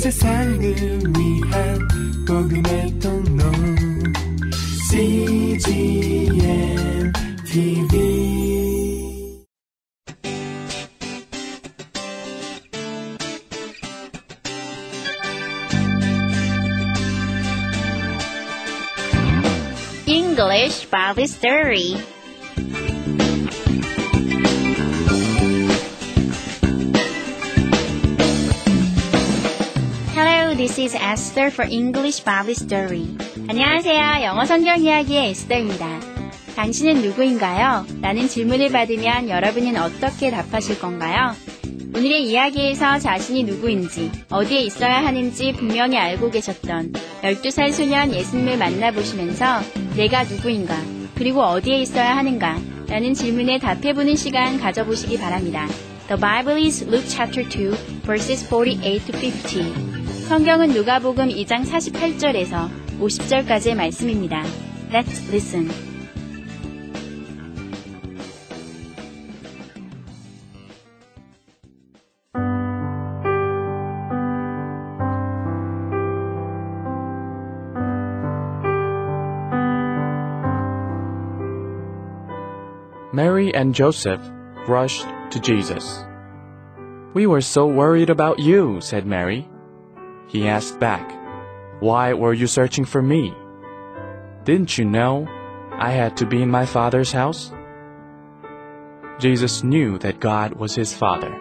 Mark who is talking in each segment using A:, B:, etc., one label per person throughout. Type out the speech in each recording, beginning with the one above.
A: 세상을 위한 복음의 통로 CGM TV
B: English Bible Story This is Esther for English Bible Story. 안녕하세요. 영어 성경 이야기의 에스더입니다. 당신은 누구인가요? 라는 질문을 받으면 여러분은 어떻게 답하실 건가요? 오늘의 이야기에서 자신이 누구인지, 어디에 있어야 하는지 분명히 알고 계셨던 12살 소년 예수님을 만나보시면서 내가 누구인가, 그리고 어디에 있어야 하는가, 라는 질문에 답해보는 시간 가져보시기 바랍니다. The Bible is Luke chapter 2, verses 48 to 50. 성경은 누가복음 2장 48절에서 50절까지의 말씀입니다. Let's listen.
C: Mary and Joseph rushed to Jesus. We were so worried about you, said Mary. He asked back, Why were you searching for me? Didn't you know I had to be in my father's house? Jesus knew that God was his father.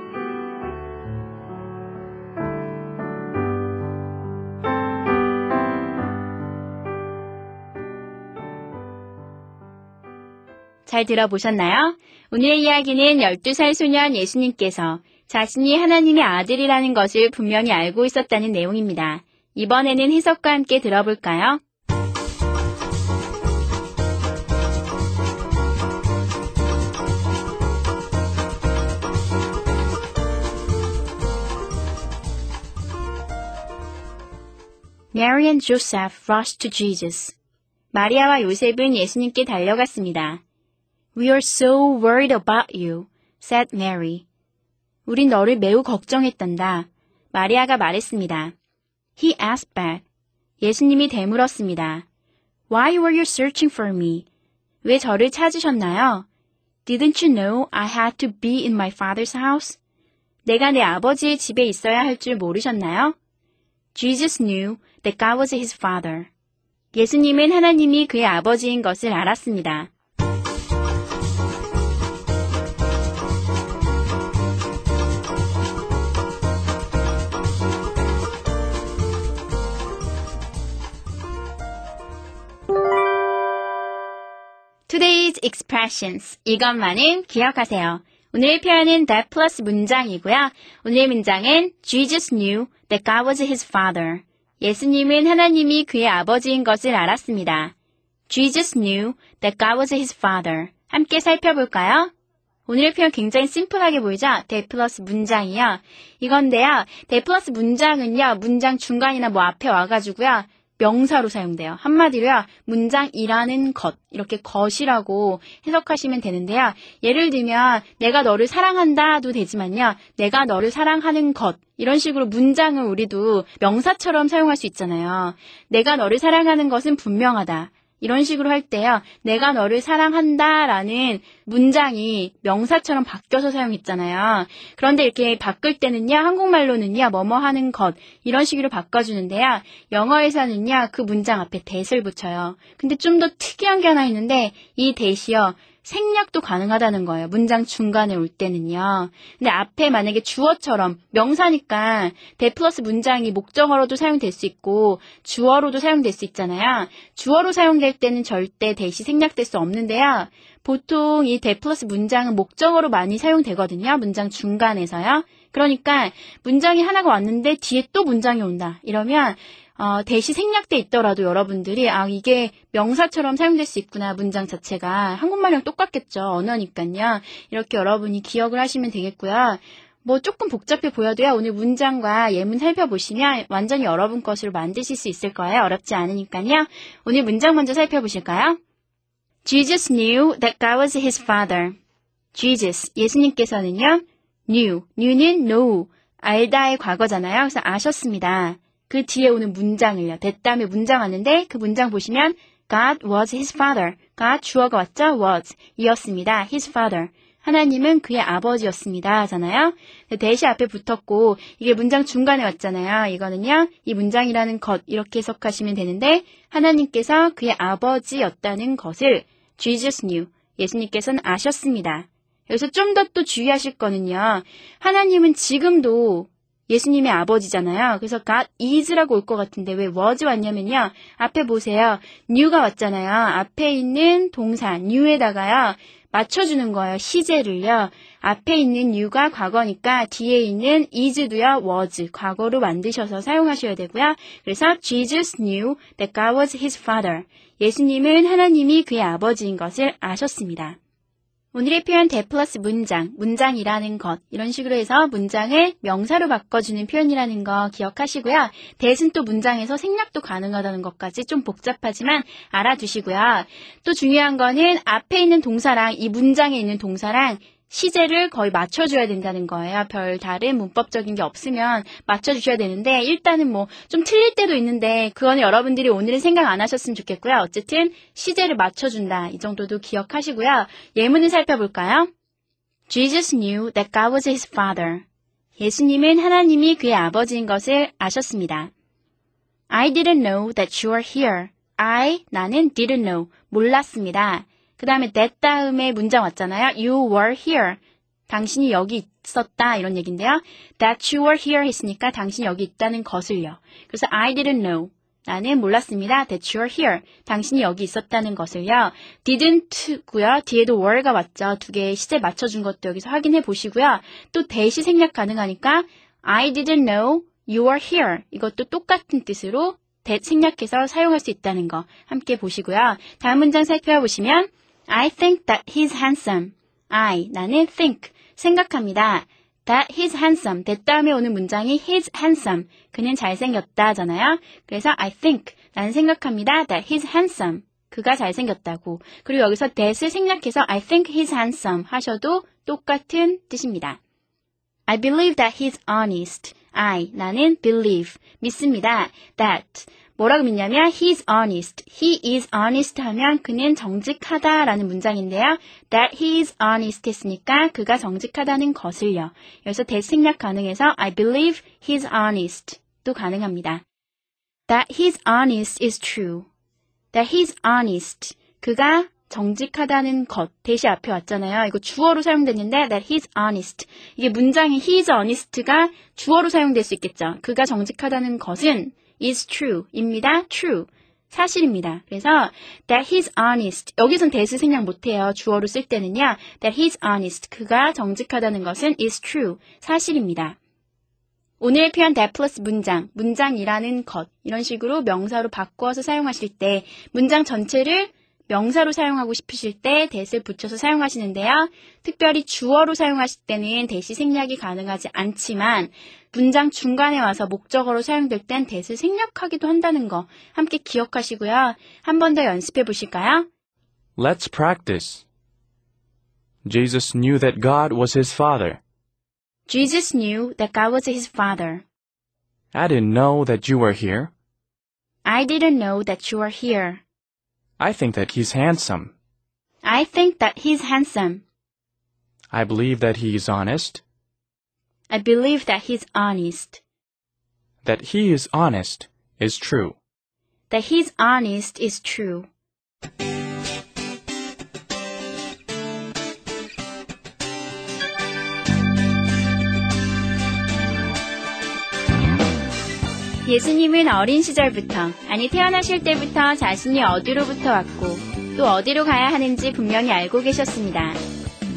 B: 잘 들어보셨나요? 오늘의 이야기는 12살 소년 예수님께서 자신이 하나님의 아들이라는 것을 분명히 알고 있었다는 내용입니다. 이번에는 해석과 함께 들어볼까요? Mary and Joseph rushed to Jesus. 마리아와 요셉은 예수님께 달려갔습니다. We are so worried about you, said Mary. 우린 너를 매우 걱정했단다. 마리아가 말했습니다. He asked back. 예수님이 되물었습니다. Why were you searching for me? 왜 저를 찾으셨나요? Didn't you know I had to be in my father's house? 내가 내 아버지의 집에 있어야 할 줄 모르셨나요? Jesus knew that God was his father. 예수님은 하나님이 그의 아버지인 것을 알았습니다. Today's expressions. 이것만은 기억하세요. 오늘의 표현은 that plus 문장이고요. 오늘의 문장은 Jesus knew that God was his father. 예수님은 하나님이 그의 아버지인 것을 알았습니다. Jesus knew that God was his father. 함께 살펴볼까요? 오늘의 표현 굉장히 심플하게 보이죠? 대 플러스 문장이요. 이건데요. 대 플러스 문장은요. 문장 중간이나 뭐 앞에 와가지고요. 명사로 사용돼요. 한마디로요. 문장이라는 것, 이렇게 것이라고 해석하시면 되는데요. 예를 들면 내가 너를 사랑한다도 되지만요. 내가 너를 사랑하는 것, 이런 식으로 문장을 우리도 명사처럼 사용할 수 있잖아요. 내가 너를 사랑하는 것은 분명하다. 이런 식으로 할 때요. 내가 너를 사랑한다 라는 문장이 명사처럼 바뀌어서 사용했잖아요. 그런데 이렇게 바꿀 때는요. 한국말로는요. 뭐뭐 하는 것 이런 식으로 바꿔주는데요. 영어에서는요. 그 문장 앞에 that을 붙여요. 근데 좀 더 특이한 게 하나 있는데 이 that이요. 생략도 가능하다는 거예요. 문장 중간에 올 때는요. 근데 앞에 만약에 주어처럼 명사니까 대 플러스 문장이 목적어로도 사용될 수 있고 주어로도 사용될 수 있잖아요. 주어로 사용될 때는 절대 대시 생략될 수 없는데요. 보통 이 대 플러스 문장은 목적어로 많이 사용되거든요. 문장 중간에서요. 그러니까 문장이 하나가 왔는데 뒤에 또 문장이 온다. 이러면 어, 대시 생략돼 있더라도 여러분들이 아 이게 명사처럼 사용될 수 있구나 문장 자체가. 한국말이랑 똑같겠죠 언어니까요. 이렇게 여러분이 기억을 하시면 되겠고요. 뭐 조금 복잡해 보여도요. 오늘 문장과 예문 살펴보시면 완전히 여러분 것으로 만드실 수 있을 거예요. 어렵지 않으니까요. 오늘 문장 먼저 살펴보실까요? Jesus knew that God was his father. Jesus 예수님께서는요 knew knew는 know 알다의 과거잖아요. 그래서 아셨습니다. 그 뒤에 오는 문장을요. that 다음에 문장 왔는데 그 문장 보시면 God was his father. God 주어가 왔죠? was 이었습니다. his father. 하나님은 그의 아버지였습니다. 하잖아요. 대시 앞에 붙었고 이게 문장 중간에 왔잖아요. 이거는요. 이 문장이라는 것 이렇게 해석하시면 되는데 하나님께서 그의 아버지였다는 것을 Jesus knew. 예수님께서는 아셨습니다. 여기서 좀 더 또 주의하실 거는요. 하나님은 지금도 예수님의 아버지잖아요. 그래서 God is라고 올 것 같은데 왜 was 왔냐면요. 앞에 보세요. new가 왔잖아요. 앞에 있는 동사 new에다가요. 맞춰주는 거예요. 시제를요. 앞에 있는 new가 과거니까 뒤에 있는 is도요. was 과거로 만드셔서 사용하셔야 되고요. 그래서 Jesus knew that God was his father. 예수님은 하나님이 그의 아버지인 것을 아셨습니다. 오늘의 표현 대 플러스 문장, 문장이라는 것 이런 식으로 해서 문장을 명사로 바꿔주는 표현이라는 거 기억하시고요. 대신 또 문장에서 생략도 가능하다는 것까지 좀 복잡하지만 알아두시고요. 또 중요한 거는 앞에 있는 동사랑 이 문장에 있는 동사랑 시제를 거의 맞춰줘야 된다는 거예요. 별 다른 문법적인 게 없으면 맞춰주셔야 되는데 일단은 뭐 좀 틀릴 때도 있는데 그거는 여러분들이 오늘은 생각 안 하셨으면 좋겠고요. 어쨌든 시제를 맞춰준다 이 정도도 기억하시고요. 예문을 살펴볼까요? Jesus knew that God was his father. 예수님은 하나님이 그의 아버지인 것을 아셨습니다. I didn't know that you were here. I, 나는 didn't know, 몰랐습니다. 그 다음에 that 다음에 문장 왔잖아요. You were here. 당신이 여기 있었다 이런 얘기인데요. That you were here 했으니까 당신이 여기 있다는 것을요. 그래서 I didn't know. 나는 몰랐습니다. That you were here. 당신이 여기 있었다는 것을요. didn't고요. 뒤에도 were가 왔죠. 두 개의 시제 맞춰준 것도 여기서 확인해 보시고요. 또 대시 생략 가능하니까 I didn't know you were here. 이것도 똑같은 뜻으로 대 생략해서 사용할 수 있다는 거 함께 보시고요. 다음 문장 살펴보시면 I think that he's handsome. I, 나는 think, 생각합니다. That he's handsome. that 다음에 오는 문장이 he's handsome. 그는 잘생겼다잖아요. 그래서 I think, 나는 생각합니다. That he's handsome. 그가 잘생겼다고. 그리고 여기서 that을 생략해서 I think he's handsome 하셔도 똑같은 뜻입니다. I believe that he's honest. I, 나는 believe, 믿습니다. that, 뭐라고 믿냐면 he's honest. he is honest 하면 그는 정직하다라는 문장인데요. that he is honest 했으니까 그가 정직하다는 것을요. 여기서 대 생략 가능해서 I believe he's honest 도 가능합니다. that he's honest is true. that he's honest. 그가 정직하다는 것 대시 앞에 왔잖아요. 이거 주어로 사용됐는데 that he's honest. 이게 문장에 he's honest가 주어로 사용될 수 있겠죠. 그가 정직하다는 것은 is true 입니다. true. 사실입니다. 그래서 that he's honest. 여기선 대스 생략 못해요. 주어로 쓸 때는요. that he's honest. 그가 정직하다는 것은 is true. 사실입니다. 오늘 표현 that 플러스 문장, 문장이라는 것 이런 식으로 명사로 바꾸어서 사용하실 때 문장 전체를 명사로 사용하고 싶으실 때 that을 붙여서 사용하시는데요. 특별히 주어로 사용하실 때는 대시 생략이 가능하지 않지만 문장 중간에 와서 목적어로 사용될 땐 that을 생략하기도 한다는 거 함께 기억하시고요. 한 번 더 연습해 보실까요?
C: Let's practice. Jesus knew that God was his father.
B: Jesus knew that God was his father.
C: I didn't know that you were here.
B: I didn't know that you were here.
C: I think that he's handsome.
B: I think that he's handsome.
C: I believe that he is honest.
B: I believe that he's honest.
C: That he is honest is true.
B: That he's honest is true. 예수님은 어린 시절부터, 아니 태어나실 때부터 자신이 어디로부터 왔고, 또 어디로 가야 하는지 분명히 알고 계셨습니다.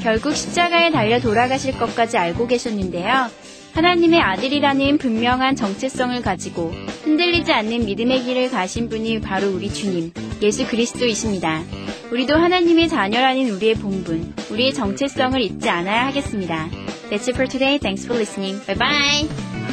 B: 결국 십자가에 달려 돌아가실 것까지 알고 계셨는데요. 하나님의 아들이라는 분명한 정체성을 가지고 흔들리지 않는 믿음의 길을 가신 분이 바로 우리 주님, 예수 그리스도이십니다. 우리도 하나님의 자녀라는 우리의 본분, 우리의 정체성을 잊지 않아야 하겠습니다. That's it for today. Thanks for listening. Bye bye!